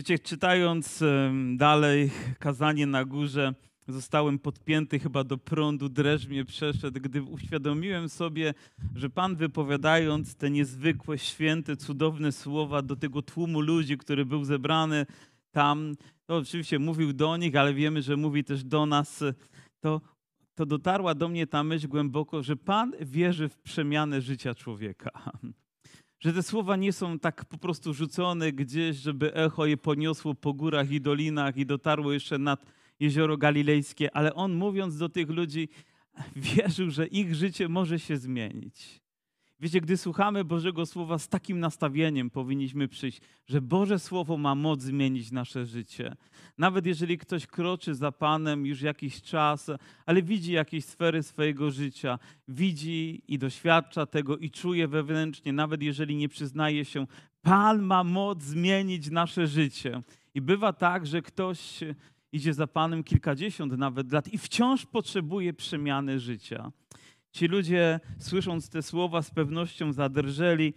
Wiecie, czytając dalej kazanie na górze, zostałem podpięty chyba do prądu, dreszcz mnie przeszedł, gdy uświadomiłem sobie, że Pan wypowiadając te niezwykłe, święte, cudowne słowa do tego tłumu ludzi, który był zebrany tam, to oczywiście mówił do nich, ale wiemy, że mówi też do nas, to, to dotarła do mnie ta myśl głęboko, że Pan wierzy w przemianę życia człowieka że te słowa nie są tak po prostu rzucone gdzieś, żeby echo je poniosło po górach i dolinach i dotarło jeszcze nad jezioro galilejskie, ale on mówiąc do tych ludzi, wierzył, że ich życie może się zmienić. Wiecie, gdy słuchamy Bożego Słowa z takim nastawieniem powinniśmy przyjść, że Boże Słowo ma moc zmienić nasze życie. Nawet jeżeli ktoś kroczy za Panem już jakiś czas, ale widzi jakieś sfery swojego życia, widzi i doświadcza tego i czuje wewnętrznie, nawet jeżeli nie przyznaje się, Pan ma moc zmienić nasze życie. I bywa tak, że ktoś idzie za Panem kilkadziesiąt nawet lat i wciąż potrzebuje przemiany życia. Ci ludzie, słysząc te słowa, z pewnością zadrżeli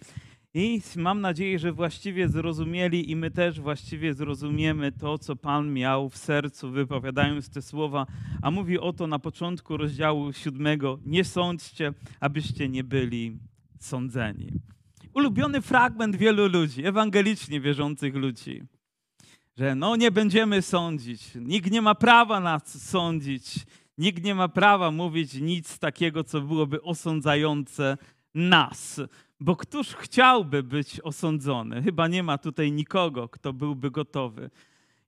i mam nadzieję, że właściwie zrozumieli i my też właściwie zrozumiemy to, co Pan miał w sercu, wypowiadając te słowa. A mówi o to na początku rozdziału siódmego: Nie sądźcie, abyście nie byli sądzeni. Ulubiony fragment wielu ludzi, ewangelicznie wierzących ludzi że no nie będziemy sądzić, nikt nie ma prawa nas sądzić, nikt nie ma prawa mówić nic takiego, co byłoby osądzające nas. Bo któż chciałby być osądzony? Chyba nie ma tutaj nikogo, kto byłby gotowy.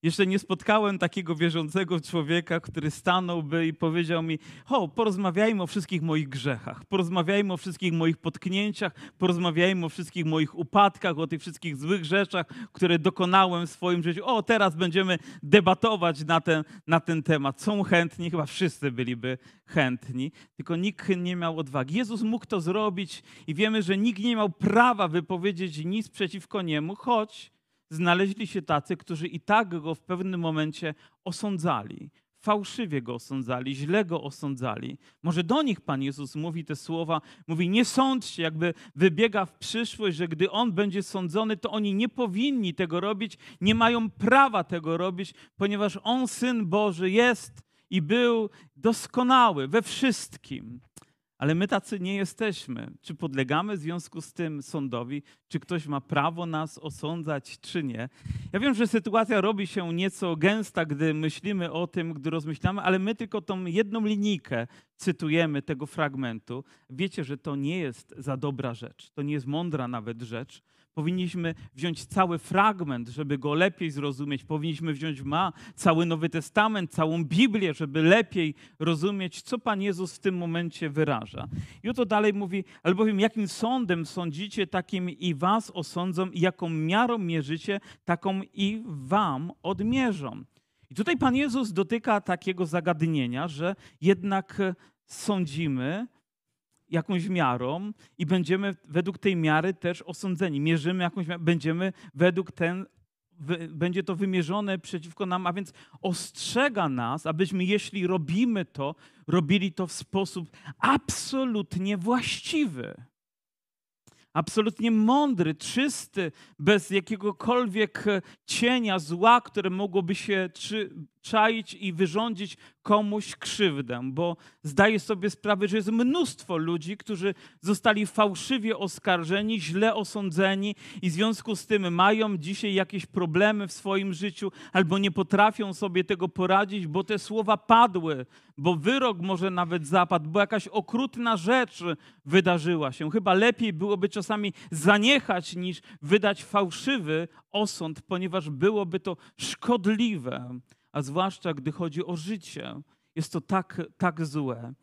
Jeszcze nie spotkałem takiego wierzącego człowieka, który stanąłby i powiedział mi: Ho, porozmawiajmy o wszystkich moich grzechach, porozmawiajmy o wszystkich moich potknięciach, porozmawiajmy o wszystkich moich upadkach, o tych wszystkich złych rzeczach, które dokonałem w swoim życiu. O, teraz będziemy debatować na ten, na ten temat. Są chętni, chyba wszyscy byliby chętni, tylko nikt nie miał odwagi. Jezus mógł to zrobić i wiemy, że nikt nie miał prawa wypowiedzieć nic przeciwko niemu, choć znaleźli się tacy, którzy i tak go w pewnym momencie osądzali. Fałszywie go osądzali, źle go osądzali. Może do nich Pan Jezus mówi te słowa, mówi: Nie sądźcie, jakby wybiega w przyszłość, że gdy on będzie sądzony, to oni nie powinni tego robić, nie mają prawa tego robić, ponieważ on, syn Boży, jest i był doskonały we wszystkim. Ale my tacy nie jesteśmy. Czy podlegamy w związku z tym sądowi? Czy ktoś ma prawo nas osądzać, czy nie? Ja wiem, że sytuacja robi się nieco gęsta, gdy myślimy o tym, gdy rozmyślamy, ale my tylko tą jedną linijkę cytujemy tego fragmentu. Wiecie, że to nie jest za dobra rzecz, to nie jest mądra nawet rzecz, Powinniśmy wziąć cały fragment, żeby go lepiej zrozumieć. Powinniśmy wziąć ma cały Nowy Testament, całą Biblię, żeby lepiej rozumieć, co Pan Jezus w tym momencie wyraża. I oto dalej mówi, albowiem jakim sądem sądzicie, takim i was osądzą, i jaką miarą mierzycie, taką i wam odmierzą. I tutaj Pan Jezus dotyka takiego zagadnienia, że jednak sądzimy, jakąś miarą i będziemy według tej miary też osądzeni. Mierzymy jakąś miarę, będziemy według ten, będzie to wymierzone przeciwko nam, a więc ostrzega nas, abyśmy jeśli robimy to, robili to w sposób absolutnie właściwy. Absolutnie mądry, czysty, bez jakiegokolwiek cienia zła, które mogłoby się czaić i wyrządzić komuś krzywdę, bo zdaję sobie sprawę, że jest mnóstwo ludzi, którzy zostali fałszywie oskarżeni, źle osądzeni i w związku z tym mają dzisiaj jakieś problemy w swoim życiu albo nie potrafią sobie tego poradzić, bo te słowa padły, bo wyrok może nawet zapadł, bo jakaś okrutna rzecz wydarzyła się. Chyba lepiej byłoby czasami zaniechać niż wydać fałszywy osąd, ponieważ byłoby to szkodliwe a zwłaszcza gdy chodzi o życie. Jest to tak, tak złe.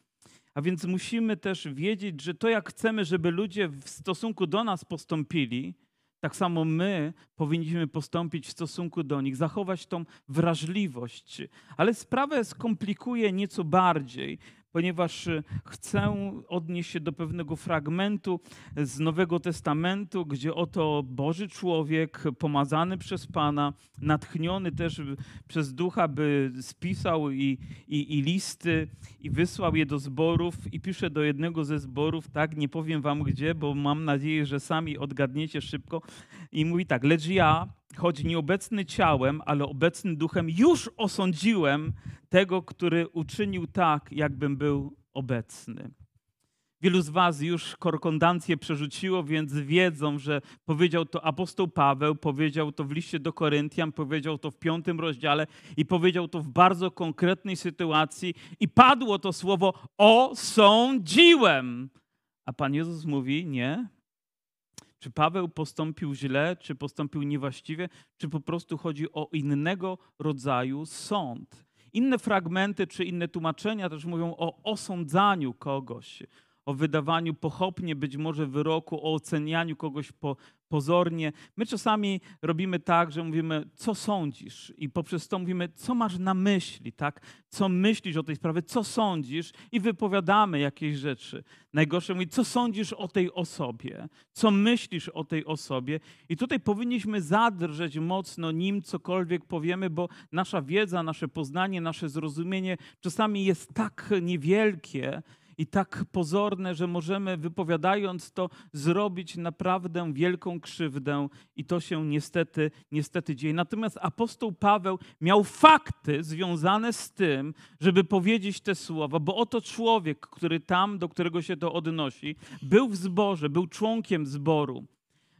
A więc musimy też wiedzieć, że to jak chcemy, żeby ludzie w stosunku do nas postąpili, tak samo my powinniśmy postąpić w stosunku do nich, zachować tą wrażliwość. Ale sprawę skomplikuje nieco bardziej, ponieważ e, chcę odnieść się do pewnego fragmentu z Nowego Testamentu, gdzie oto Boży człowiek, pomazany przez Pana, natchniony też przez Ducha, by spisał i, i, i listy i wysłał je do zborów i pisze do jednego ze zborów, tak, nie powiem wam gdzie, bo mam nadzieję, że sami odgadniecie szybko i mówi tak, lecz ja, choć nieobecny ciałem, ale obecny duchem, już osądziłem tego, który uczynił tak, jakbym był obecny. Wielu z Was już korkondancję przerzuciło, więc wiedzą, że powiedział to apostoł Paweł, powiedział to w liście do Koryntian, powiedział to w piątym rozdziale i powiedział to w bardzo konkretnej sytuacji i padło to słowo osądziłem. A Pan Jezus mówi, nie. Czy Paweł postąpił źle, czy postąpił niewłaściwie, czy po prostu chodzi o innego rodzaju sąd. Inne fragmenty czy inne tłumaczenia też mówią o osądzaniu kogoś, o wydawaniu pochopnie być może wyroku, o ocenianiu kogoś po, pozornie. My czasami robimy tak, że mówimy, co sądzisz? I poprzez to mówimy, co masz na myśli, tak? Co myślisz o tej sprawie, co sądzisz? I wypowiadamy jakieś rzeczy. Najgorsze mówi, co sądzisz o tej osobie? Co myślisz o tej osobie? I tutaj powinniśmy zadrżeć mocno, nim cokolwiek powiemy, bo nasza wiedza, nasze poznanie, nasze zrozumienie czasami jest tak niewielkie, i tak pozorne, że możemy wypowiadając to zrobić naprawdę wielką krzywdę i to się niestety, niestety dzieje. Natomiast apostoł Paweł miał fakty związane z tym, żeby powiedzieć te słowa, bo oto człowiek, który tam, do którego się to odnosi, był w zborze, był członkiem zboru,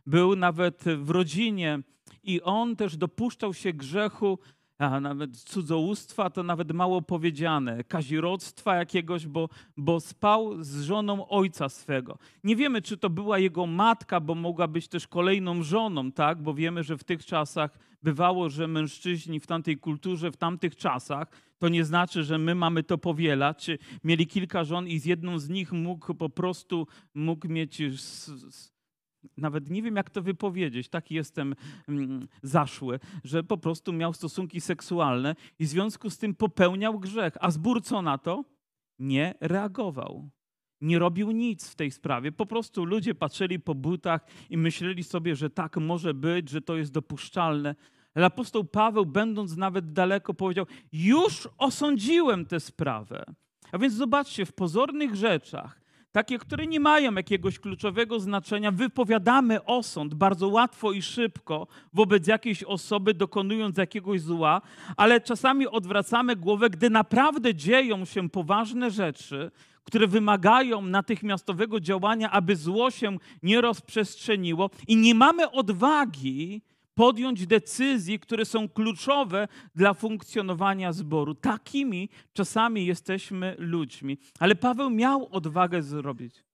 był nawet w rodzinie i on też dopuszczał się grzechu a nawet cudzołóstwa to nawet mało powiedziane, kazirodztwa jakiegoś, bo, bo spał z żoną ojca swego. Nie wiemy, czy to była jego matka, bo mogła być też kolejną żoną, tak? bo wiemy, że w tych czasach bywało, że mężczyźni w tamtej kulturze, w tamtych czasach, to nie znaczy, że my mamy to powielać. Mieli kilka żon i z jedną z nich mógł po prostu mógł mieć nawet nie wiem, jak to wypowiedzieć, taki jestem mm, zaszły, że po prostu miał stosunki seksualne i w związku z tym popełniał grzech. A zbór co na to? Nie reagował. Nie robił nic w tej sprawie. Po prostu ludzie patrzyli po butach i myśleli sobie, że tak może być, że to jest dopuszczalne. Ale apostoł Paweł, będąc nawet daleko, powiedział: Już osądziłem tę sprawę. A więc zobaczcie, w pozornych rzeczach takie, które nie mają jakiegoś kluczowego znaczenia, wypowiadamy osąd bardzo łatwo i szybko wobec jakiejś osoby, dokonując jakiegoś zła, ale czasami odwracamy głowę, gdy naprawdę dzieją się poważne rzeczy, które wymagają natychmiastowego działania, aby zło się nie rozprzestrzeniło, i nie mamy odwagi podjąć decyzji, które są kluczowe dla funkcjonowania zboru. Takimi czasami jesteśmy ludźmi. Ale Paweł miał odwagę zrobić.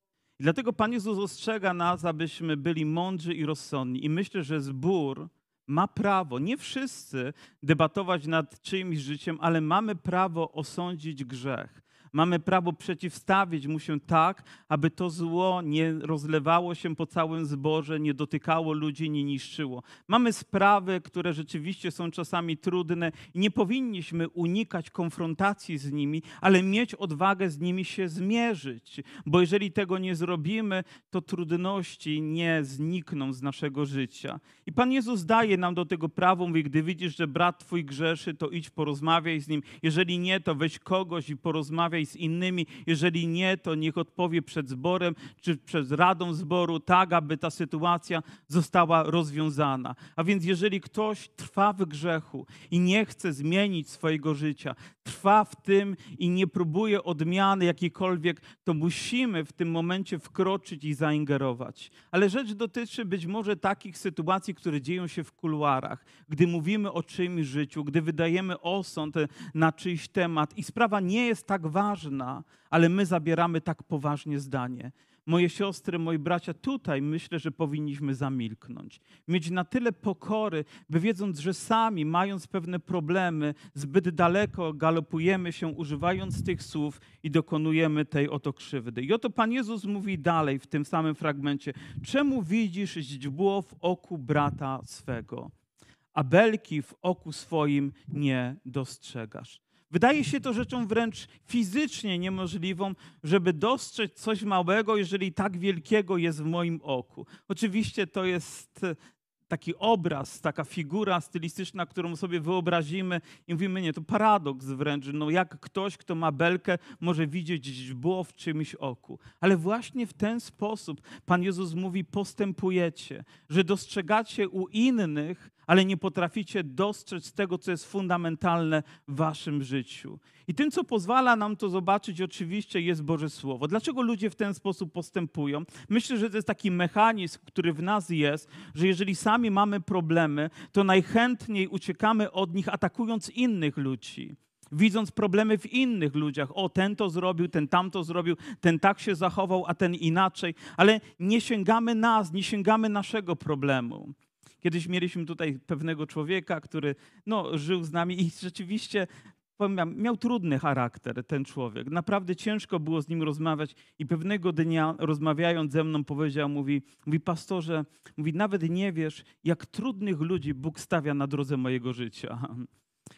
I dlatego Pan Jezus ostrzega nas, abyśmy byli mądrzy i rozsądni. I myślę, że zbór ma prawo, nie wszyscy, debatować nad czyimś życiem, ale mamy prawo osądzić grzech. Mamy prawo przeciwstawić mu się tak, aby to zło nie rozlewało się po całym zborze, nie dotykało ludzi, nie niszczyło. Mamy sprawy, które rzeczywiście są czasami trudne i nie powinniśmy unikać konfrontacji z nimi, ale mieć odwagę z nimi się zmierzyć, bo jeżeli tego nie zrobimy, to trudności nie znikną z naszego życia. I Pan Jezus daje nam do tego prawo, mówi, gdy widzisz, że brat twój grzeszy, to idź porozmawiaj z nim. Jeżeli nie, to weź kogoś i porozmawiaj rozmawiaj z innymi. Jeżeli nie, to niech odpowie przed zborem czy przed radą zboru, tak aby ta sytuacja została rozwiązana. A więc jeżeli ktoś trwa w grzechu i nie chce zmienić swojego życia, trwa w tym i nie próbuje odmiany jakiejkolwiek, to musimy w tym momencie wkroczyć i zaingerować. Ale rzecz dotyczy być może takich sytuacji, które dzieją się w kuluarach, gdy mówimy o czyimś życiu, gdy wydajemy osąd na czyjś temat i sprawa nie jest tak ważna, ale my zabieramy tak poważnie zdanie. Moje siostry, moi bracia, tutaj myślę, że powinniśmy zamilknąć. Mieć na tyle pokory, by wiedząc, że sami, mając pewne problemy, zbyt daleko galopujemy się, używając tych słów i dokonujemy tej oto krzywdy. I oto Pan Jezus mówi dalej w tym samym fragmencie: Czemu widzisz źdźbło w oku brata swego, a belki w oku swoim nie dostrzegasz? Wydaje się to rzeczą wręcz fizycznie niemożliwą, żeby dostrzec coś małego, jeżeli tak wielkiego jest w moim oku. Oczywiście to jest taki obraz, taka figura stylistyczna, którą sobie wyobrazimy i mówimy, nie, to paradoks wręcz, no jak ktoś, kto ma belkę, może widzieć źdźbło w czymś oku. Ale właśnie w ten sposób Pan Jezus mówi, postępujecie, że dostrzegacie u innych ale nie potraficie dostrzec tego, co jest fundamentalne w waszym życiu. I tym, co pozwala nam to zobaczyć, oczywiście jest Boże Słowo. Dlaczego ludzie w ten sposób postępują? Myślę, że to jest taki mechanizm, który w nas jest, że jeżeli sami mamy problemy, to najchętniej uciekamy od nich, atakując innych ludzi widząc problemy w innych ludziach. O, ten to zrobił, ten tamto zrobił, ten tak się zachował, a ten inaczej, ale nie sięgamy nas, nie sięgamy naszego problemu. Kiedyś mieliśmy tutaj pewnego człowieka, który no, żył z nami i rzeczywiście miał trudny charakter ten człowiek. Naprawdę ciężko było z nim rozmawiać i pewnego dnia rozmawiając ze mną powiedział, mówi, mówi pastorze, mówi nawet nie wiesz, jak trudnych ludzi Bóg stawia na drodze mojego życia.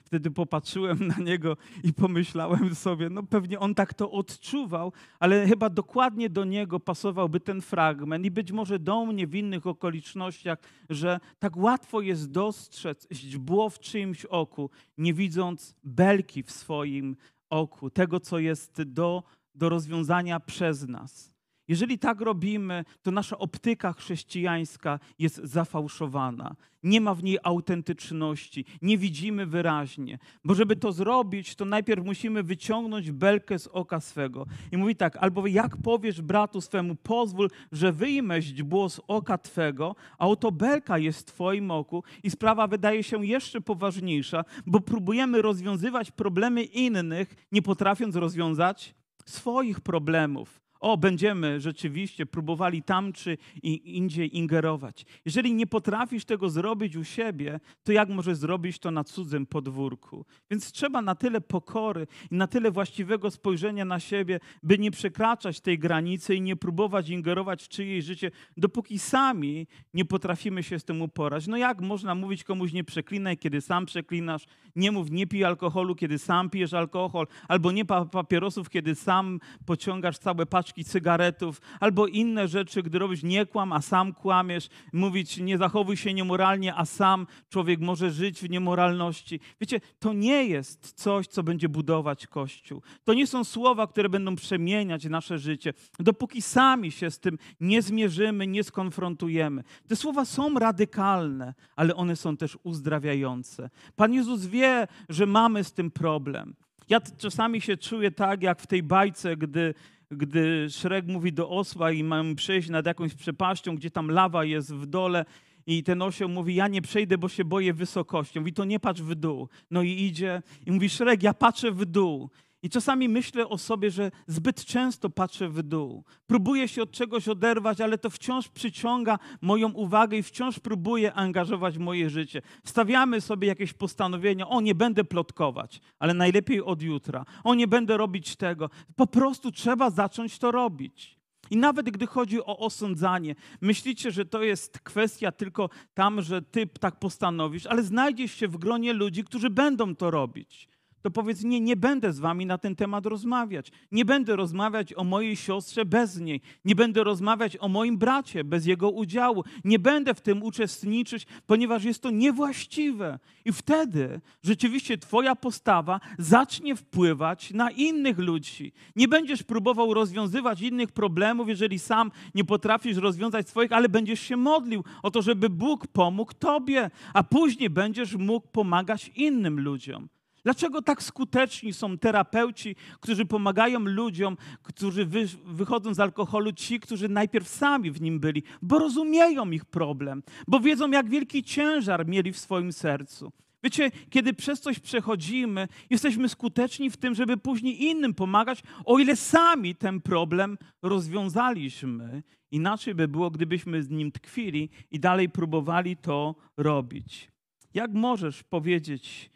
Wtedy popatrzyłem na niego i pomyślałem sobie, no pewnie on tak to odczuwał, ale chyba dokładnie do niego pasowałby ten fragment i być może do mnie w innych okolicznościach, że tak łatwo jest dostrzec źdźbło w czyimś oku, nie widząc belki w swoim oku, tego, co jest do, do rozwiązania przez nas. Jeżeli tak robimy, to nasza optyka chrześcijańska jest zafałszowana. Nie ma w niej autentyczności, nie widzimy wyraźnie. Bo żeby to zrobić, to najpierw musimy wyciągnąć belkę z oka swego. I mówi tak, albo jak powiesz bratu swemu, pozwól, że wyjmę źdźbło z oka twego, a oto belka jest w twoim oku i sprawa wydaje się jeszcze poważniejsza, bo próbujemy rozwiązywać problemy innych, nie potrafiąc rozwiązać swoich problemów o, będziemy rzeczywiście próbowali tam czy indziej ingerować. Jeżeli nie potrafisz tego zrobić u siebie, to jak możesz zrobić to na cudzym podwórku? Więc trzeba na tyle pokory i na tyle właściwego spojrzenia na siebie, by nie przekraczać tej granicy i nie próbować ingerować w czyjeś życie, dopóki sami nie potrafimy się z tym uporać. No jak można mówić komuś nie przeklinaj, kiedy sam przeklinasz? Nie mów nie pij alkoholu, kiedy sam pijesz alkohol, albo nie papierosów, kiedy sam pociągasz całe paczki paczki cygaretów, albo inne rzeczy, gdy robisz nie kłam, a sam kłamiesz, mówić nie zachowuj się niemoralnie, a sam człowiek może żyć w niemoralności. Wiecie, to nie jest coś, co będzie budować Kościół. To nie są słowa, które będą przemieniać nasze życie, dopóki sami się z tym nie zmierzymy, nie skonfrontujemy. Te słowa są radykalne, ale one są też uzdrawiające. Pan Jezus wie, że mamy z tym problem. Ja czasami się czuję tak, jak w tej bajce, gdy gdy Szrek mówi do osła i mam przejść nad jakąś przepaścią, gdzie tam lawa jest w dole i ten osioł mówi, ja nie przejdę, bo się boję wysokością. Mówi, to nie patrz w dół. No i idzie i mówi, Szrek, ja patrzę w dół. I czasami myślę o sobie, że zbyt często patrzę w dół. Próbuję się od czegoś oderwać, ale to wciąż przyciąga moją uwagę i wciąż próbuję angażować moje życie. Stawiamy sobie jakieś postanowienia: o, nie będę plotkować, ale najlepiej od jutra. O, nie będę robić tego. Po prostu trzeba zacząć to robić. I nawet gdy chodzi o osądzanie, myślicie, że to jest kwestia tylko tam, że ty tak postanowisz, ale znajdziesz się w gronie ludzi, którzy będą to robić to powiedz, nie, nie będę z wami na ten temat rozmawiać. Nie będę rozmawiać o mojej siostrze bez niej. Nie będę rozmawiać o moim bracie bez jego udziału. Nie będę w tym uczestniczyć, ponieważ jest to niewłaściwe. I wtedy rzeczywiście twoja postawa zacznie wpływać na innych ludzi. Nie będziesz próbował rozwiązywać innych problemów, jeżeli sam nie potrafisz rozwiązać swoich, ale będziesz się modlił o to, żeby Bóg pomógł tobie, a później będziesz mógł pomagać innym ludziom. Dlaczego tak skuteczni są terapeuci, którzy pomagają ludziom, którzy wy, wychodzą z alkoholu, ci, którzy najpierw sami w nim byli, bo rozumieją ich problem, bo wiedzą, jak wielki ciężar mieli w swoim sercu. Wiecie, kiedy przez coś przechodzimy, jesteśmy skuteczni w tym, żeby później innym pomagać, o ile sami ten problem rozwiązaliśmy. Inaczej by było, gdybyśmy z nim tkwili i dalej próbowali to robić. Jak możesz powiedzieć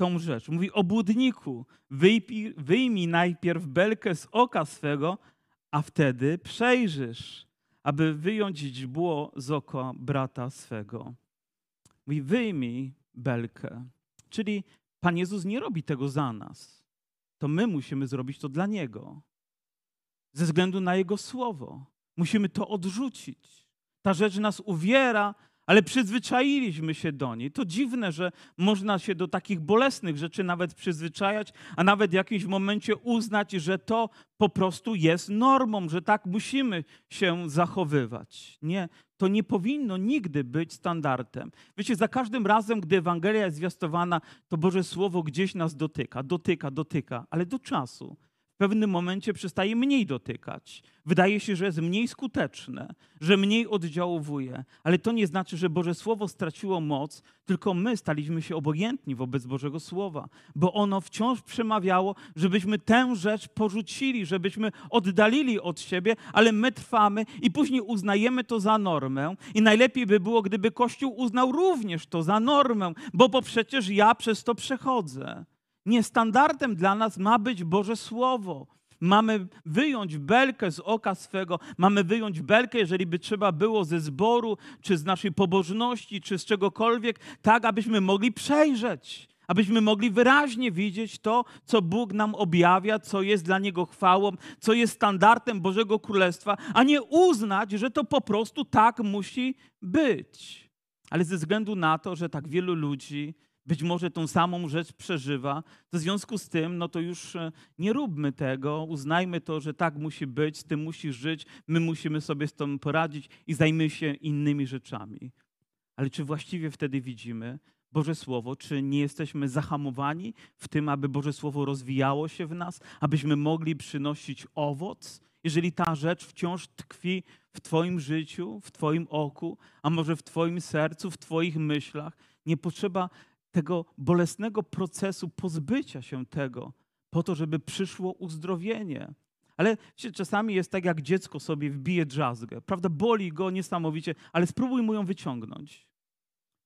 tą rzecz. Mówi, obłudniku, wyjmij, najpierw belkę z oka swego, a wtedy przejrzysz, aby wyjąć źdźbło z oka brata swego. Mówi, wyjmij belkę. Czyli Pan Jezus nie robi tego za nas. To my musimy zrobić to dla Niego. Ze względu na Jego słowo. Musimy to odrzucić. Ta rzecz nas uwiera, ale przyzwyczailiśmy się do niej. To dziwne, że można się do takich bolesnych rzeczy nawet przyzwyczajać, a nawet w jakimś momencie uznać, że to po prostu jest normą, że tak musimy się zachowywać. Nie, to nie powinno nigdy być standardem. Wiecie, za każdym razem, gdy Ewangelia jest zwiastowana, to Boże Słowo gdzieś nas dotyka, dotyka, dotyka, ale do czasu pewnym momencie przestaje mniej dotykać. Wydaje się, że jest mniej skuteczne, że mniej oddziałuje, ale to nie znaczy, że Boże Słowo straciło moc, tylko my staliśmy się obojętni wobec Bożego Słowa, bo ono wciąż przemawiało, żebyśmy tę rzecz porzucili, żebyśmy oddalili od siebie, ale my trwamy i później uznajemy to za normę. I najlepiej by było, gdyby Kościół uznał również to za normę, bo, bo przecież ja przez to przechodzę. Nie, standardem dla nas ma być Boże Słowo. Mamy wyjąć belkę z oka swego, mamy wyjąć belkę, jeżeli by trzeba było ze zboru, czy z naszej pobożności, czy z czegokolwiek, tak abyśmy mogli przejrzeć, abyśmy mogli wyraźnie widzieć to, co Bóg nam objawia, co jest dla Niego chwałą, co jest standardem Bożego Królestwa, a nie uznać, że to po prostu tak musi być. Ale ze względu na to, że tak wielu ludzi być może tą samą rzecz przeżywa, to w związku z tym, no to już e, nie róbmy tego, uznajmy to, że tak musi być, z tym musi żyć, my musimy sobie z tym poradzić i zajmy się innymi rzeczami. Ale czy właściwie wtedy widzimy Boże Słowo, czy nie jesteśmy zahamowani w tym, aby Boże Słowo rozwijało się w nas, abyśmy mogli przynosić owoc? Jeżeli ta rzecz wciąż tkwi w Twoim życiu, w Twoim oku, a może w Twoim sercu, w Twoich myślach, nie potrzeba tego bolesnego procesu pozbycia się tego, po to, żeby przyszło uzdrowienie. Ale czasami jest tak, jak dziecko sobie wbije drzazgę. Prawda, boli go niesamowicie, ale spróbuj mu ją wyciągnąć.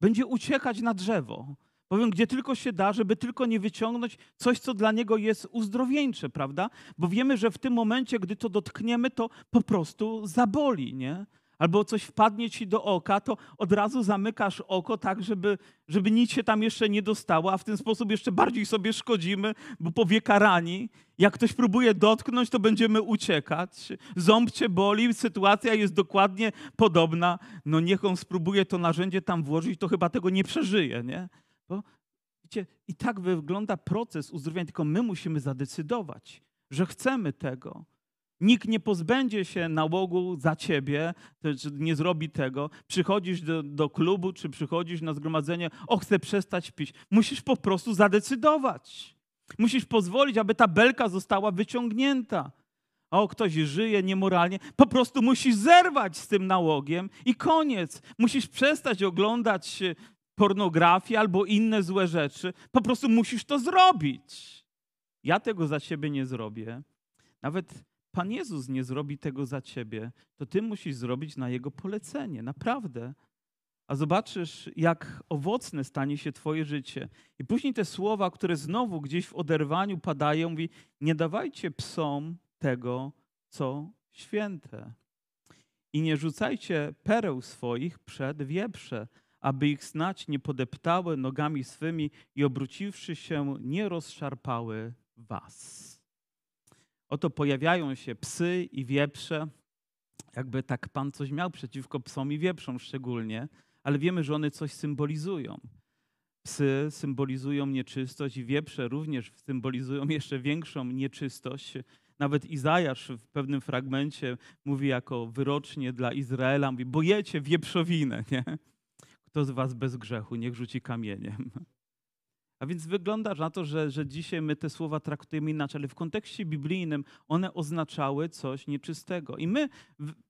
Będzie uciekać na drzewo. Powiem, gdzie tylko się da, żeby tylko nie wyciągnąć coś, co dla niego jest uzdrowieńcze, prawda? Bo wiemy, że w tym momencie, gdy to dotkniemy, to po prostu zaboli, nie? Albo coś wpadnie ci do oka, to od razu zamykasz oko tak, żeby, żeby nic się tam jeszcze nie dostało, a w ten sposób jeszcze bardziej sobie szkodzimy, bo powieka rani. Jak ktoś próbuje dotknąć, to będziemy uciekać. Ząb cię boli, sytuacja jest dokładnie podobna. No niech on spróbuje to narzędzie tam włożyć, to chyba tego nie przeżyje, nie? Bo wiecie, i tak wygląda proces uzdrowienia, tylko my musimy zadecydować, że chcemy tego. Nikt nie pozbędzie się nałogu za ciebie, nie zrobi tego. Przychodzisz do, do, klubu, czy przychodzisz na zgromadzenie, o, chcę przestać pić. Musisz po prostu zadecydować. Musisz pozwolić, aby ta belka została wyciągnięta. O, ktoś żyje niemoralnie. Po prostu musisz zerwać z tym nałogiem i koniec. Musisz przestać oglądać pornografię albo inne złe rzeczy. Po prostu musisz to zrobić. Ja tego za siebie nie zrobię. Nawet Pan Jezus nie zrobi tego za ciebie, to ty musisz zrobić na Jego polecenie, naprawdę. A zobaczysz, jak owocne stanie się Twoje życie. I później te słowa, które znowu gdzieś w oderwaniu padają, mówi: Nie dawajcie psom tego, co święte. I nie rzucajcie pereł swoich przed wieprze, aby ich snać nie podeptały nogami swymi i obróciwszy się, nie rozszarpały was. Oto pojawiają się psy i wieprze. Jakby tak Pan coś miał przeciwko psom i wieprzom szczególnie, ale wiemy, że one coś symbolizują. Psy symbolizują nieczystość i wieprze również symbolizują jeszcze większą nieczystość. Nawet Izajasz w pewnym fragmencie mówi jako wyrocznie dla Izraela, mówi, bojecie wieprzowinę, nie? Kto z was bez grzechu, niech rzuci kamieniem. A więc wygląda na to, że, że dzisiaj my te słowa traktujemy inaczej, ale w kontekście biblijnym one oznaczały coś nieczystego. I my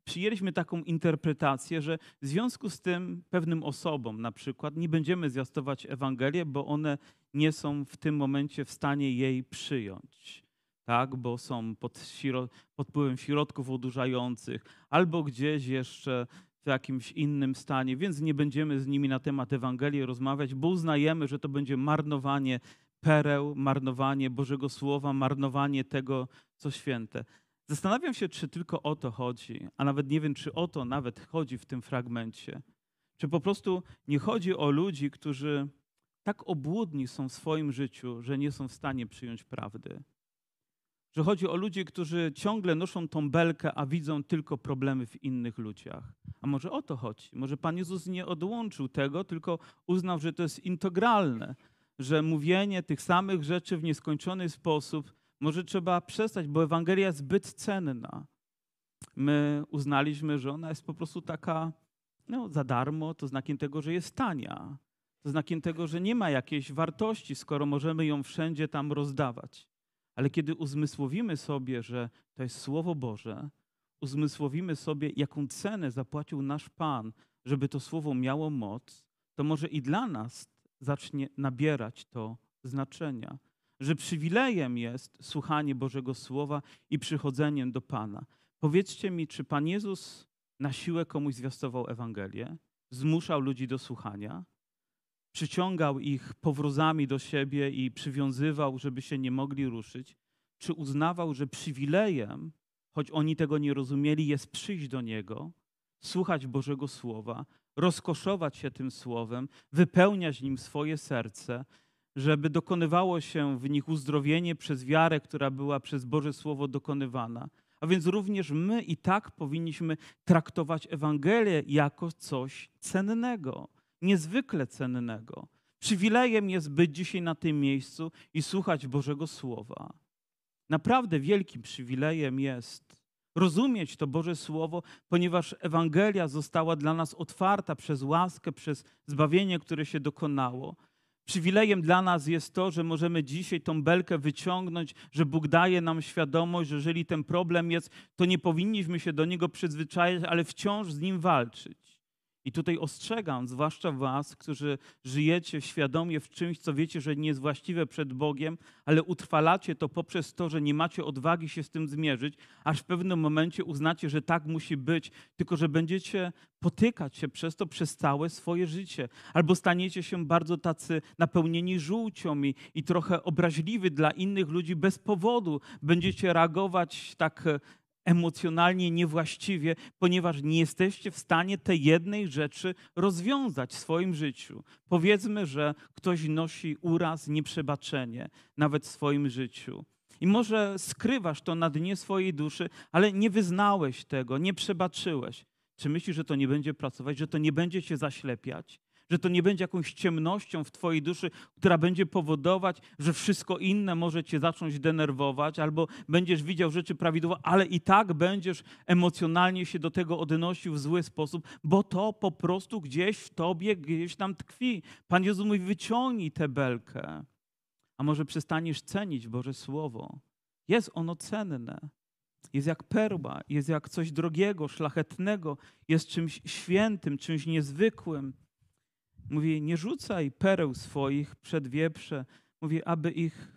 przyjęliśmy taką interpretację, że w związku z tym pewnym osobom na przykład nie będziemy zwiastować Ewangelię, bo one nie są w tym momencie w stanie jej przyjąć. Tak, bo są pod, pod wpływem środków odurzających, albo gdzieś jeszcze w jakimś innym stanie, więc nie będziemy z nimi na temat Ewangelii rozmawiać, bo uznajemy, że to będzie marnowanie pereł, marnowanie Bożego Słowa, marnowanie tego, co święte. Zastanawiam się, czy tylko o to chodzi, a nawet nie wiem, czy o to nawet chodzi w tym fragmencie. Czy po prostu nie chodzi o ludzi, którzy tak obłudni są w swoim życiu, że nie są w stanie przyjąć prawdy. Że chodzi o ludzi, którzy ciągle noszą tą belkę, a widzą tylko problemy w innych ludziach. A może o to chodzi? Może Pan Jezus nie odłączył tego, tylko uznał, że to jest integralne, że mówienie tych samych rzeczy w nieskończony sposób może trzeba przestać, bo Ewangelia jest zbyt cenna. My uznaliśmy, że ona jest po prostu taka no, za darmo, to znakiem tego, że jest tania. To znakiem tego, że nie ma jakiejś wartości, skoro możemy ją wszędzie tam rozdawać. Ale kiedy uzmysłowimy sobie, że to jest Słowo Boże, uzmysłowimy sobie, jaką cenę zapłacił nasz Pan, żeby to Słowo miało moc, to może i dla nas zacznie nabierać to znaczenia. Że przywilejem jest słuchanie Bożego Słowa i przychodzeniem do Pana. Powiedzcie mi, czy Pan Jezus na siłę komuś zwiastował Ewangelię, zmuszał ludzi do słuchania, przyciągał ich powrozami do siebie i przywiązywał, żeby się nie mogli ruszyć, czy uznawał, że przywilejem, choć oni tego nie rozumieli, jest przyjść do Niego, słuchać Bożego Słowa, rozkoszować się tym Słowem, wypełniać nim swoje serce, żeby dokonywało się w nich uzdrowienie przez wiarę, która była przez Boże Słowo dokonywana. A więc również my i tak powinniśmy traktować Ewangelię jako coś cennego, niezwykle cennego. Przywilejem jest być dzisiaj na tym miejscu i słuchać Bożego Słowa. Naprawdę wielkim przywilejem jest rozumieć to Boże Słowo, ponieważ Ewangelia została dla nas otwarta przez łaskę, przez zbawienie, które się dokonało. Przywilejem dla nas jest to, że możemy dzisiaj tą belkę wyciągnąć, że Bóg daje nam świadomość, że jeżeli ten problem jest, to nie powinniśmy się do niego przyzwyczajać, ale wciąż z nim walczyć. I tutaj ostrzegam, zwłaszcza Was, którzy żyjecie świadomie w czymś, co wiecie, że nie jest właściwe przed Bogiem, ale utrwalacie to poprzez to, że nie macie odwagi się z tym zmierzyć, aż w pewnym momencie uznacie, że tak musi być, tylko że będziecie potykać się przez to przez całe swoje życie. Albo staniecie się bardzo tacy napełnieni żółcią i, i trochę obraźliwi dla innych ludzi bez powodu. Będziecie reagować tak emocjonalnie niewłaściwie, ponieważ nie jesteście w stanie tej jednej rzeczy rozwiązać w swoim życiu. Powiedzmy, że ktoś nosi uraz, nieprzebaczenie nawet w swoim życiu. I może skrywasz to na dnie swojej duszy, ale nie wyznałeś tego, nie przebaczyłeś. Czy myślisz, że to nie będzie pracować, że to nie będzie cię zaślepiać? Że to nie będzie jakąś ciemnością w Twojej duszy, która będzie powodować, że wszystko inne może Cię zacząć denerwować, albo będziesz widział rzeczy prawidłowo, ale i tak będziesz emocjonalnie się do tego odnosił w zły sposób, bo to po prostu gdzieś w Tobie, gdzieś tam tkwi. Pan Jezus mówi, wyciągnij tę belkę. A może przestaniesz cenić Boże Słowo. Jest ono cenne. Jest jak perła, jest jak coś drogiego, szlachetnego, jest czymś świętym, czymś niezwykłym. Mówi, nie rzucaj pereł swoich przed wieprze. Mówi, aby ich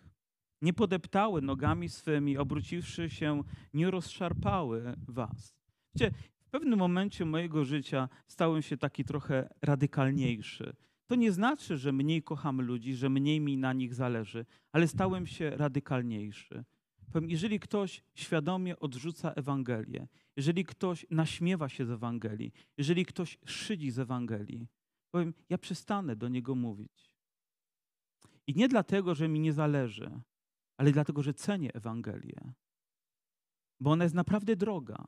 nie podeptały nogami swymi, obróciwszy się, nie rozszarpały was. Wiecie, w pewnym momencie mojego życia stałem się taki trochę radykalniejszy. To nie znaczy, że mniej kocham ludzi, że mniej mi na nich zależy, ale stałem się radykalniejszy. Powiem, jeżeli ktoś świadomie odrzuca Ewangelię, jeżeli ktoś naśmiewa się z Ewangelii, jeżeli ktoś szydzi z Ewangelii, powiem, ja przestanę do niego mówić. I nie dlatego, że mi nie zależy, ale dlatego, że cenię Ewangelię. Bo ona jest naprawdę droga.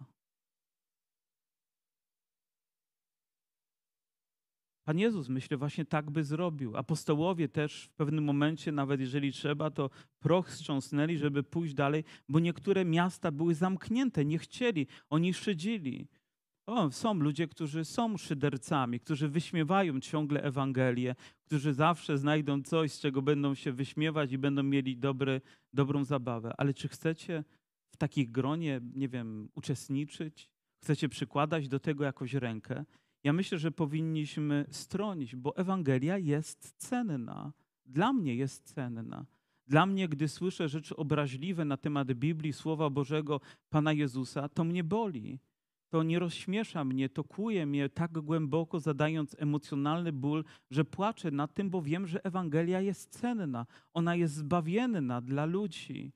Pan Jezus, myślę, właśnie tak by zrobił. Apostołowie też w pewnym momencie, nawet jeżeli trzeba, to proch strząsnęli, żeby pójść dalej, bo niektóre miasta były zamknięte, nie chcieli, oni szydzili. O, są ludzie, którzy są szydercami, którzy wyśmiewają ciągle Ewangelię, którzy zawsze znajdą coś, z czego będą się wyśmiewać i będą mieli dobry, dobrą zabawę. Ale czy chcecie w takich gronie, nie wiem, uczestniczyć? Chcecie przykładać do tego jakoś rękę? Ja myślę, że powinniśmy stronić, bo Ewangelia jest cenna. Dla mnie jest cenna. Dla mnie, gdy słyszę rzeczy obraźliwe na temat Biblii, Słowa Bożego, Pana Jezusa, to mnie boli to nie rozśmiesza mnie, to kuje mnie tak głęboko, zadając emocjonalny ból, że płaczę nad tym, bo wiem, że Ewangelia jest cenna, ona jest zbawienna dla ludzi.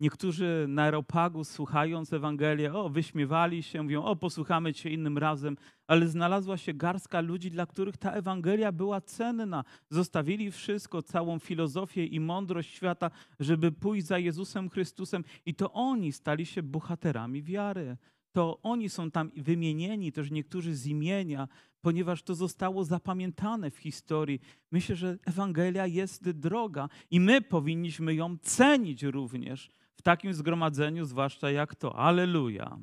Niektórzy na aeropagu, słuchając Ewangelię, o, wyśmiewali się, mówią, o, posłuchamy Cię innym razem, ale znalazła się garstka ludzi, dla których ta Ewangelia była cenna. Zostawili wszystko, całą filozofię i mądrość świata, żeby pójść za Jezusem Chrystusem i to oni stali się bohaterami wiary. To oni są tam wymienieni, też niektórzy z imienia, ponieważ to zostało zapamiętane w historii. Myślę, że Ewangelia jest droga i my powinniśmy ją cenić również w takim zgromadzeniu, zwłaszcza jak to. Aleluja.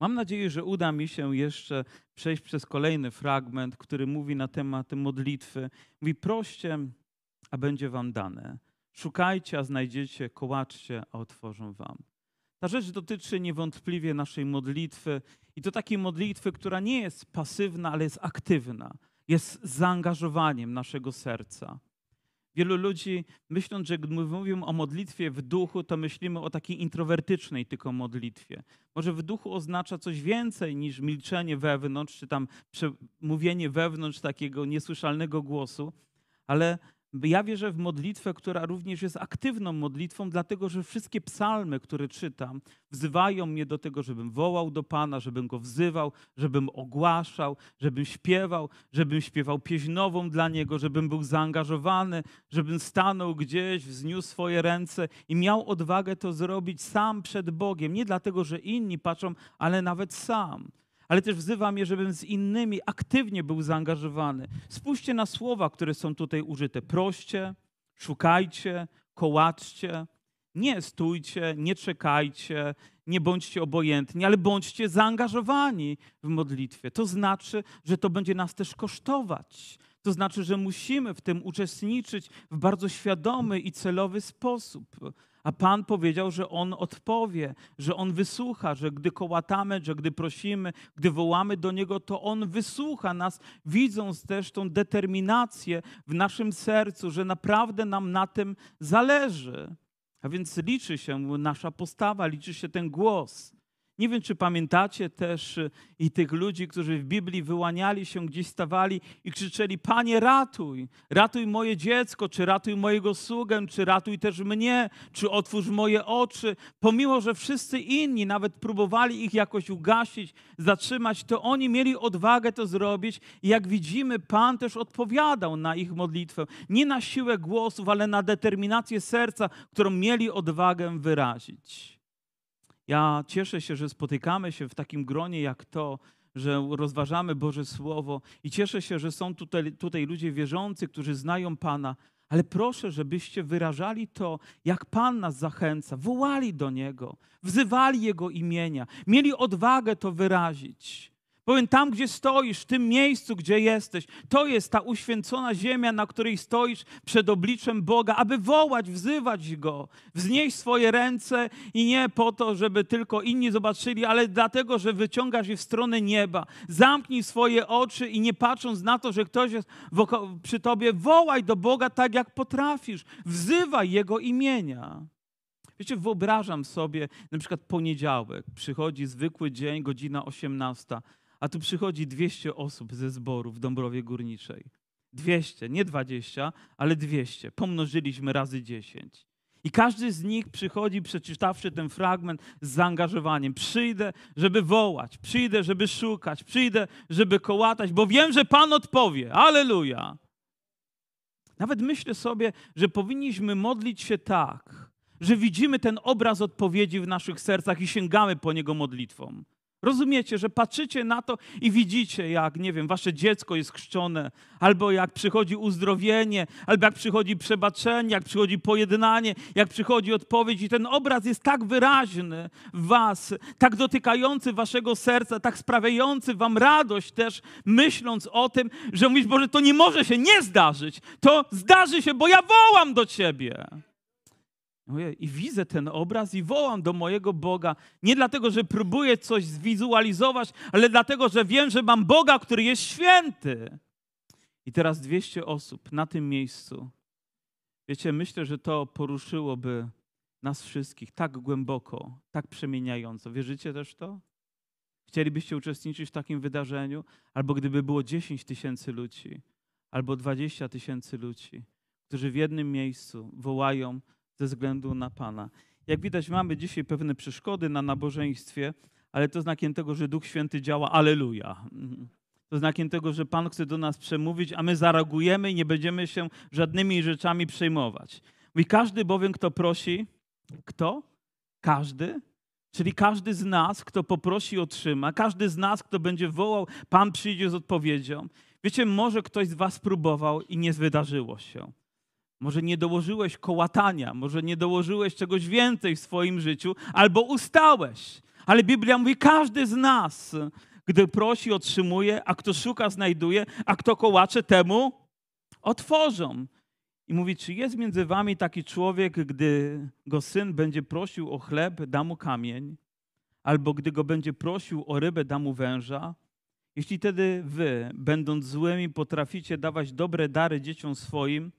Mam nadzieję, że uda mi się jeszcze przejść przez kolejny fragment, który mówi na temat modlitwy. Mówi: proście, a będzie wam dane. Szukajcie, a znajdziecie, kołaczcie, a otworzą wam. Ta rzecz dotyczy niewątpliwie naszej modlitwy i to takiej modlitwy, która nie jest pasywna, ale jest aktywna, jest zaangażowaniem naszego serca. Wielu ludzi, myśląc, że gdy mówimy o modlitwie w duchu, to myślimy o takiej introwertycznej tylko modlitwie. Może w duchu oznacza coś więcej niż milczenie wewnątrz, czy tam mówienie wewnątrz takiego niesłyszalnego głosu, ale ja wierzę w modlitwę, która również jest aktywną modlitwą, dlatego że wszystkie psalmy, które czytam, wzywają mnie do tego, żebym wołał do Pana, żebym go wzywał, żebym ogłaszał, żebym śpiewał, żebym śpiewał pieśń nową dla Niego, żebym był zaangażowany, żebym stanął gdzieś, wzniósł swoje ręce i miał odwagę to zrobić sam przed Bogiem. Nie dlatego, że inni patrzą, ale nawet sam ale też wzywam je, żebym z innymi aktywnie był zaangażowany. Spójrzcie na słowa, które są tutaj użyte. Proście, szukajcie, kołaczcie. Nie stójcie, nie czekajcie, nie bądźcie obojętni, ale bądźcie zaangażowani w modlitwie. To znaczy, że to będzie nas też kosztować. To znaczy, że musimy w tym uczestniczyć w bardzo świadomy i celowy sposób. A Pan powiedział, że On odpowie, że On wysłucha, że gdy kołatamy, że gdy prosimy, gdy wołamy do Niego, to On wysłucha nas, widząc też tą determinację w naszym sercu, że naprawdę nam na tym zależy. A więc liczy się nasza postawa, liczy się ten głos. Nie wiem, czy pamiętacie też y, i tych ludzi, którzy w Biblii wyłaniali się, gdzieś stawali i krzyczeli: Panie, ratuj, ratuj moje dziecko, czy ratuj mojego sługę, czy ratuj też mnie, czy otwórz moje oczy. Pomimo, że wszyscy inni nawet próbowali ich jakoś ugasić, zatrzymać, to oni mieli odwagę to zrobić. I jak widzimy, Pan też odpowiadał na ich modlitwę. Nie na siłę głosów, ale na determinację serca, którą mieli odwagę wyrazić. Ja cieszę się, że spotykamy się w takim gronie jak to, że rozważamy Boże Słowo i cieszę się, że są tutaj, tutaj ludzie wierzący, którzy znają Pana, ale proszę, żebyście wyrażali to, jak Pan nas zachęca, wołali do Niego, wzywali Jego imienia, mieli odwagę to wyrazić. Powiem, tam gdzie stoisz, w tym miejscu, gdzie jesteś, to jest ta uświęcona ziemia, na której stoisz przed obliczem Boga, aby wołać, wzywać Go, wznieść swoje ręce i nie po to, żeby tylko inni zobaczyli, ale dlatego, że wyciągasz je w stronę nieba. Zamknij swoje oczy i nie patrząc na to, że ktoś jest przy Tobie, wołaj do Boga tak, jak potrafisz. Wzywaj Jego imienia. Wiecie, wyobrażam sobie na przykład poniedziałek, przychodzi zwykły dzień, godzina 18 a tu przychodzi 200 osób ze zboru w Dąbrowie Górniczej. 200, nie 20, ale 200. Pomnożyliśmy razy 10. I każdy z nich przychodzi, przeczytawszy ten fragment z zaangażowaniem. Przyjdę, żeby wołać, przyjdę, żeby szukać, przyjdę, żeby kołatać, bo wiem, że Pan odpowie. Aleluja! Nawet myślę sobie, że powinniśmy modlić się tak, że widzimy ten obraz odpowiedzi w naszych sercach i sięgamy po niego modlitwą. Rozumiecie, że patrzycie na to i widzicie, jak, nie wiem, wasze dziecko jest chrzczone, albo jak przychodzi uzdrowienie, albo jak przychodzi przebaczenie, jak przychodzi pojednanie, jak przychodzi odpowiedź. I ten obraz jest tak wyraźny w was, tak dotykający waszego serca, tak sprawiający wam radość też, myśląc o tym, że mówisz, Boże, to nie może się nie zdarzyć. To zdarzy się, bo ja wołam do ciebie. I widzę ten obraz i wołam do mojego Boga. Nie dlatego, że próbuję coś zwizualizować, ale dlatego, że wiem, że mam Boga, który jest święty. I teraz 200 osób na tym miejscu. Wiecie, myślę, że to poruszyłoby nas wszystkich tak głęboko, tak przemieniająco. Wierzycie też to? Chcielibyście uczestniczyć w takim wydarzeniu? Albo gdyby było 10 tysięcy ludzi, albo 20 tysięcy ludzi, którzy w jednym miejscu wołają ze względu na Pana. Jak widać, mamy dzisiaj pewne przeszkody na nabożeństwie, ale to znakiem tego, że Duch Święty działa. Aleluja. Mhm. To znakiem tego, że Pan chce do nas przemówić, a my zareagujemy i nie będziemy się żadnymi rzeczami przejmować. Mówi, każdy bowiem, kto prosi, kto? Każdy? Czyli każdy z nas, kto poprosi, otrzyma. Każdy z nas, kto będzie wołał, Pan przyjdzie z odpowiedzią. Wiecie, może ktoś z was próbował i nie wydarzyło się. Może nie dołożyłeś kołatania, może nie dołożyłeś czegoś więcej w swoim życiu, albo ustałeś. Ale Biblia mówi, każdy z nas, gdy prosi, otrzymuje, a kto szuka, znajduje, a kto kołacze, temu otworzą. I mówi, czy jest między wami taki człowiek, gdy go syn będzie prosił o chleb, da mu kamień, albo gdy go będzie prosił o rybę, da mu węża? Jeśli wtedy wy, będąc złymi, potraficie dawać dobre dary dzieciom swoim,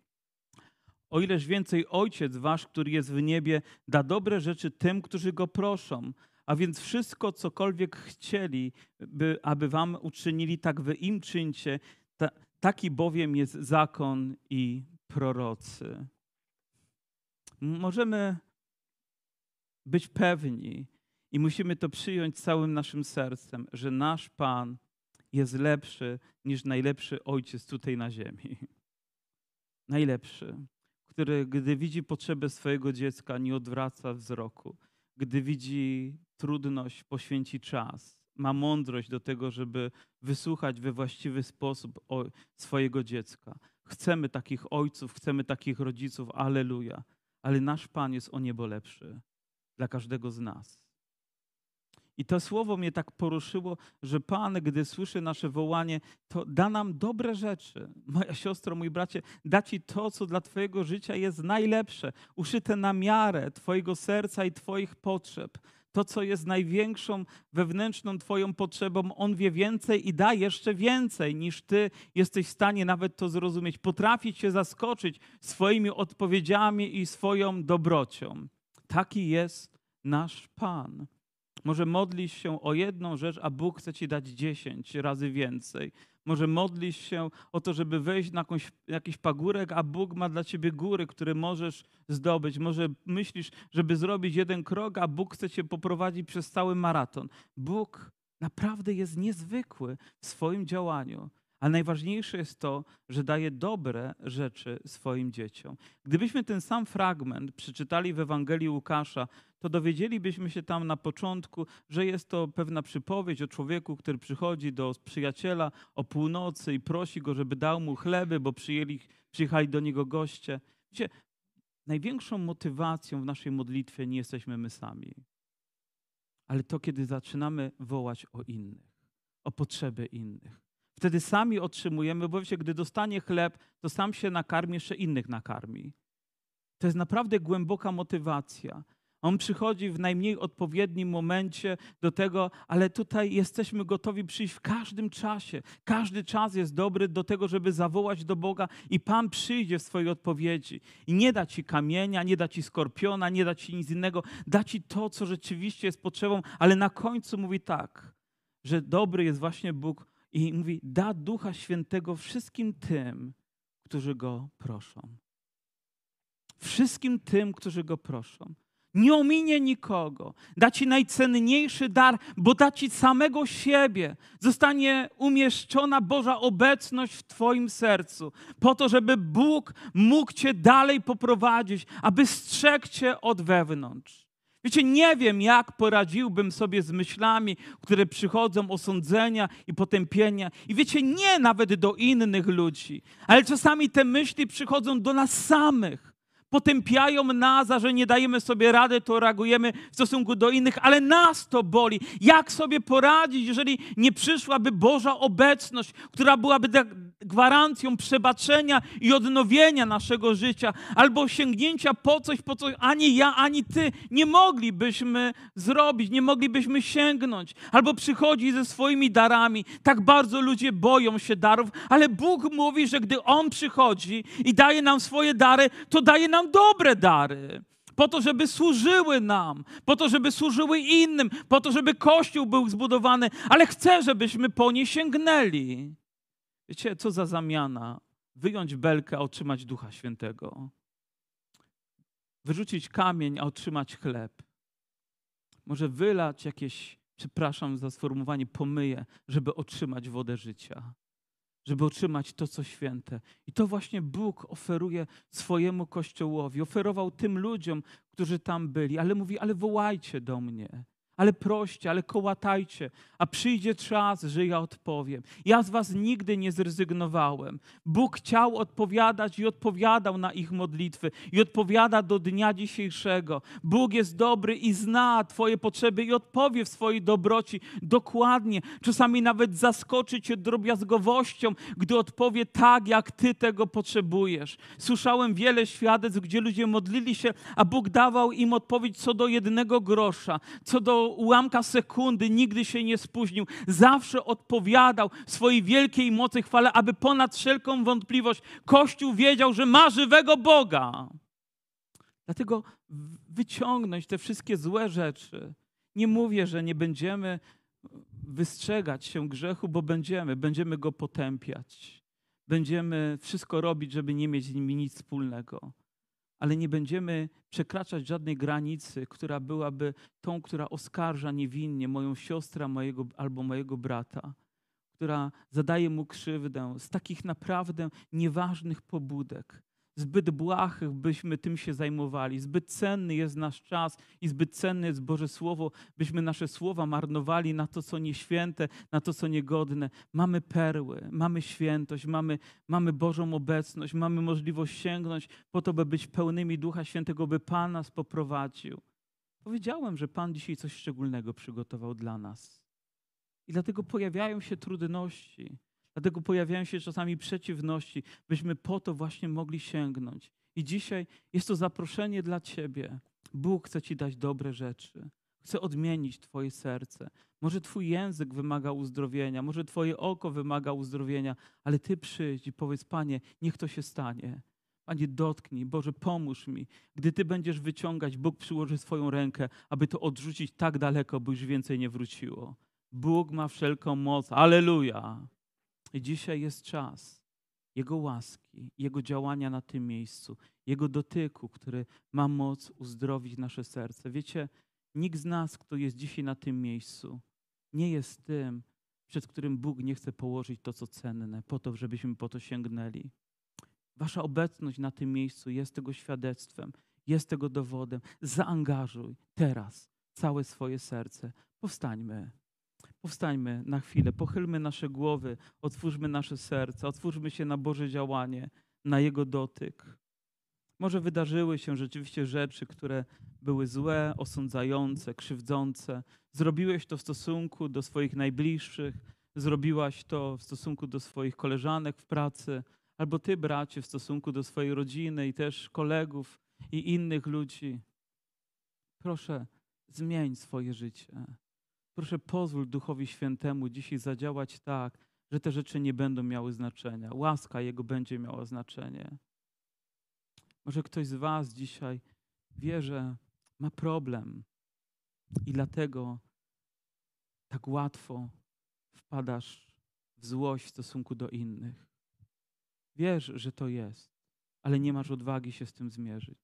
o ileż więcej Ojciec Wasz, który jest w niebie, da dobre rzeczy tym, którzy Go proszą. A więc wszystko, cokolwiek chcieli, by, aby Wam uczynili, tak Wy im czyńcie. Ta, taki bowiem jest zakon i prorocy. Możemy być pewni i musimy to przyjąć całym naszym sercem, że nasz Pan jest lepszy niż najlepszy ojciec tutaj na ziemi. Najlepszy, który, gdy widzi potrzebę swojego dziecka, nie odwraca wzroku. Gdy widzi trudność, poświęci czas. Ma mądrość do tego, żeby wysłuchać we właściwy sposób swojego dziecka. Chcemy takich ojców, chcemy takich rodziców, aleluja. Ale nasz Pan jest o niebo lepszy dla każdego z nas. I to słowo mnie tak poruszyło, że Pan, gdy słyszy nasze wołanie, to da nam dobre rzeczy. Moja siostro, mój bracie, da Ci to, co dla Twojego życia jest najlepsze, uszyte na miarę Twojego serca i Twoich potrzeb. To, co jest największą wewnętrzną Twoją potrzebą, On wie więcej i da jeszcze więcej, niż Ty jesteś w stanie nawet to zrozumieć. Potrafi Cię zaskoczyć swoimi odpowiedziami i swoją dobrocią. Taki jest nasz Pan. Może modlisz się o jedną rzecz, a Bóg chce ci dać dziesięć razy więcej. Może modlisz się o to, żeby wejść na jakąś, jakiś pagórek, a Bóg ma dla ciebie góry, które możesz zdobyć. Może myślisz, żeby zrobić jeden krok, a Bóg chce cię poprowadzić przez cały maraton. Bóg naprawdę jest niezwykły w swoim działaniu. A najważniejsze jest to, że daje dobre rzeczy swoim dzieciom. Gdybyśmy ten sam fragment przeczytali w Ewangelii Łukasza, to dowiedzielibyśmy się tam na początku, że jest to pewna przypowieść o człowieku, który przychodzi do przyjaciela o północy i prosi go, żeby dał mu chleby, bo przyjęli, przyjechali do niego goście. Wiecie, największą motywacją w naszej modlitwie nie jesteśmy my sami, ale to, kiedy zaczynamy wołać o innych, o potrzeby innych. Wtedy sami otrzymujemy, bo wiecie, gdy dostanie chleb, to sam się nakarmi, jeszcze innych nakarmi. To jest naprawdę głęboka motywacja. On przychodzi w najmniej odpowiednim momencie do tego, ale tutaj jesteśmy gotowi przyjść w każdym czasie. Każdy czas jest dobry do tego, żeby zawołać do Boga i Pan przyjdzie w swojej odpowiedzi. I nie da ci kamienia, nie da ci skorpiona, nie da ci nic innego. Da ci to, co rzeczywiście jest potrzebą, ale na końcu mówi tak, że dobry jest właśnie Bóg i mówi, da Ducha Świętego wszystkim tym, którzy Go proszą. Wszystkim tym, którzy Go proszą. Nie ominie nikogo. Da ci najcenniejszy dar, bo da ci samego siebie. Zostanie umieszczona Boża obecność w Twoim sercu, po to, żeby Bóg mógł Cię dalej poprowadzić, aby strzegł Cię od wewnątrz. Wiecie, nie wiem, jak poradziłbym sobie z myślami, które przychodzą, osądzenia i potępienia. I wiecie, nie nawet do innych ludzi, ale czasami te myśli przychodzą do nas samych potępiają nas, a że nie dajemy sobie rady, to reagujemy w stosunku do innych, ale nas to boli. Jak sobie poradzić, jeżeli nie przyszłaby Boża obecność, która byłaby gwarancją przebaczenia i odnowienia naszego życia, albo sięgnięcia po coś, po coś ani ja, ani ty nie moglibyśmy zrobić, nie moglibyśmy sięgnąć, albo przychodzi ze swoimi darami. Tak bardzo ludzie boją się darów, ale Bóg mówi, że gdy On przychodzi i daje nam swoje dary, to daje nam dobre dary, po to, żeby służyły nam, po to, żeby służyły innym, po to, żeby Kościół był zbudowany, ale chcę, żebyśmy po nie sięgnęli. Wiecie, co za zamiana? Wyjąć belkę, a otrzymać Ducha Świętego. wyrzucić kamień, a otrzymać chleb. Może wylać jakieś, przepraszam za sformułowanie, pomyje, żeby otrzymać wodę życia żeby otrzymać to, co święte. I to właśnie Bóg oferuje swojemu Kościołowi. Oferował tym ludziom, którzy tam byli, ale mówi, ale wołajcie do mnie ale proście, ale kołatajcie, a przyjdzie czas, że ja odpowiem. Ja z was nigdy nie zrezygnowałem. Bóg chciał odpowiadać i odpowiadał na ich modlitwy i odpowiada do dnia dzisiejszego. Bóg jest dobry i zna Twoje potrzeby i odpowie w swojej dobroci dokładnie. Czasami nawet zaskoczy Cię drobiazgowością, gdy odpowie tak, jak Ty tego potrzebujesz. Słyszałem wiele świadectw, gdzie ludzie modlili się, a Bóg dawał im odpowiedź co do jednego grosza, co do ułamka sekundy, nigdy się nie spóźnił. Zawsze odpowiadał swojej wielkiej mocy chwale, aby ponad wszelką wątpliwość Kościół wiedział, że ma żywego Boga. Dlatego wyciągnąć te wszystkie złe rzeczy. Nie mówię, że nie będziemy wystrzegać się grzechu, bo będziemy, będziemy go potępiać. Będziemy wszystko robić, żeby nie mieć z nimi nic wspólnego ale nie będziemy przekraczać żadnej granicy, która byłaby tą, która oskarża niewinnie moją siostrę mojego, albo mojego brata, która zadaje mu krzywdę z takich naprawdę nieważnych pobudek. Zbyt błahych byśmy tym się zajmowali. Zbyt cenny jest nasz czas i zbyt cenne jest Boże Słowo, byśmy nasze słowa marnowali na to, co nieświęte, na to, co niegodne. Mamy perły, mamy świętość, mamy, mamy Bożą obecność, mamy możliwość sięgnąć po to, by być pełnymi Ducha Świętego, by Pan nas poprowadził. Powiedziałem, że Pan dzisiaj coś szczególnego przygotował dla nas. I dlatego pojawiają się trudności. Dlatego pojawiają się czasami przeciwności, byśmy po to właśnie mogli sięgnąć. I dzisiaj jest to zaproszenie dla Ciebie. Bóg chce Ci dać dobre rzeczy. Chce odmienić Twoje serce. Może Twój język wymaga uzdrowienia, może Twoje oko wymaga uzdrowienia, ale Ty przyjdź i powiedz, Panie, niech to się stanie. Panie, dotknij, Boże, pomóż mi. Gdy Ty będziesz wyciągać, Bóg przyłoży swoją rękę, aby to odrzucić tak daleko, by już więcej nie wróciło. Bóg ma wszelką moc. Aleluja. I dzisiaj jest czas Jego łaski, Jego działania na tym miejscu, Jego dotyku, który ma moc uzdrowić nasze serce. Wiecie, nikt z nas, kto jest dzisiaj na tym miejscu, nie jest tym, przed którym Bóg nie chce położyć to, co cenne, po to, żebyśmy po to sięgnęli. Wasza obecność na tym miejscu jest tego świadectwem, jest tego dowodem. Zaangażuj teraz całe swoje serce. Powstańmy. Powstańmy na chwilę, pochylmy nasze głowy, otwórzmy nasze serca, otwórzmy się na Boże działanie, na Jego dotyk. Może wydarzyły się rzeczywiście rzeczy, które były złe, osądzające, krzywdzące. Zrobiłeś to w stosunku do swoich najbliższych, zrobiłaś to w stosunku do swoich koleżanek w pracy, albo ty, bracie, w stosunku do swojej rodziny i też kolegów i innych ludzi. Proszę, zmień swoje życie. Proszę pozwól Duchowi Świętemu dzisiaj zadziałać tak, że te rzeczy nie będą miały znaczenia. Łaska Jego będzie miała znaczenie. Może ktoś z Was dzisiaj wie, że ma problem i dlatego tak łatwo wpadasz w złość w stosunku do innych. Wiesz, że to jest, ale nie masz odwagi się z tym zmierzyć.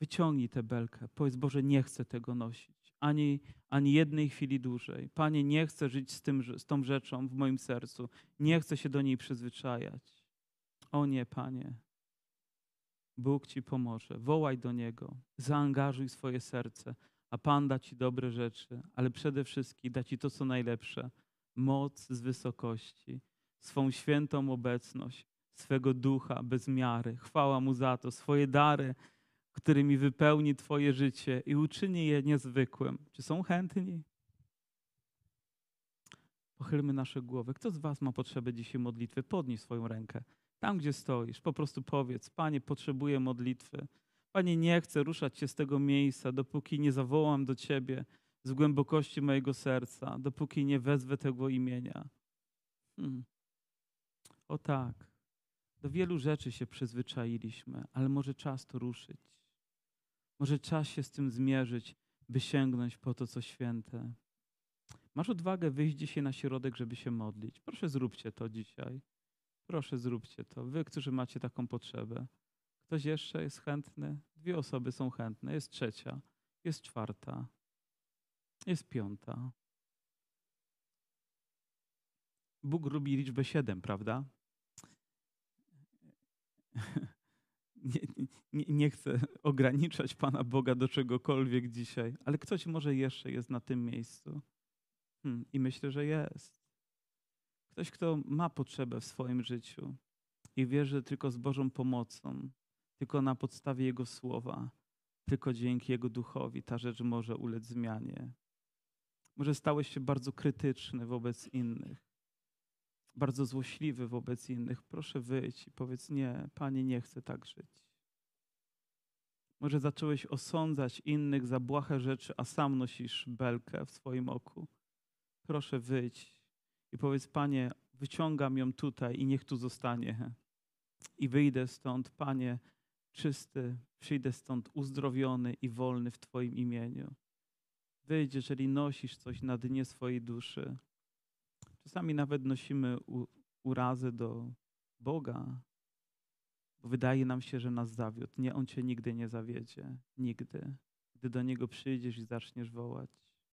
Wyciągnij tę belkę. Powiedz, Boże, nie chcę tego nosić ani, ani jednej chwili dłużej. Panie, nie chcę żyć z, tym, z tą rzeczą w moim sercu. Nie chcę się do niej przyzwyczajać. O nie, Panie. Bóg Ci pomoże. Wołaj do Niego. Zaangażuj swoje serce, a Pan da Ci dobre rzeczy, ale przede wszystkim da Ci to, co najlepsze. Moc z wysokości, swą świętą obecność, swego ducha bez miary. Chwała Mu za to, swoje dary, którymi wypełni Twoje życie i uczyni je niezwykłym. Czy są chętni? Pochylmy nasze głowy. Kto z Was ma potrzebę dzisiaj modlitwy? Podnieś swoją rękę. Tam, gdzie stoisz, po prostu powiedz: Panie, potrzebuję modlitwy. Panie, nie chcę ruszać się z tego miejsca, dopóki nie zawołam do Ciebie z głębokości mojego serca, dopóki nie wezwę tego imienia. Hmm. O tak. Do wielu rzeczy się przyzwyczailiśmy, ale może czas to ruszyć. Może czas się z tym zmierzyć, by sięgnąć po to, co święte. Masz odwagę wyjść dzisiaj na środek, żeby się modlić. Proszę, zróbcie to dzisiaj. Proszę, zróbcie to. Wy, którzy macie taką potrzebę. Ktoś jeszcze jest chętny? Dwie osoby są chętne, jest trzecia, jest czwarta, jest piąta. Bóg lubi liczbę siedem, prawda? Nie, nie, chcę ograniczać Pana Boga do czegokolwiek dzisiaj, ale ktoś może jeszcze jest na tym miejscu. Hmm, I myślę, że jest. Ktoś, kto ma potrzebę w swoim życiu i wierzy tylko z Bożą pomocą, tylko na podstawie Jego słowa, tylko dzięki Jego duchowi ta rzecz może ulec zmianie. Może stałeś się bardzo krytyczny wobec innych, bardzo złośliwy wobec innych. Proszę wyjść i powiedz: Nie, Panie, nie chcę tak żyć. Może zacząłeś osądzać innych za błahe rzeczy, a sam nosisz belkę w swoim oku. Proszę wyjdź i powiedz: Panie, wyciągam ją tutaj i niech tu zostanie. I wyjdę stąd, Panie, czysty, przyjdę stąd uzdrowiony i wolny w Twoim imieniu. Wyjdź, jeżeli nosisz coś na dnie swojej duszy. Czasami nawet nosimy u, urazy do Boga, bo wydaje nam się, że nas zawiódł. Nie, On Cię nigdy nie zawiedzie. Nigdy. Gdy do Niego przyjdziesz i zaczniesz wołać.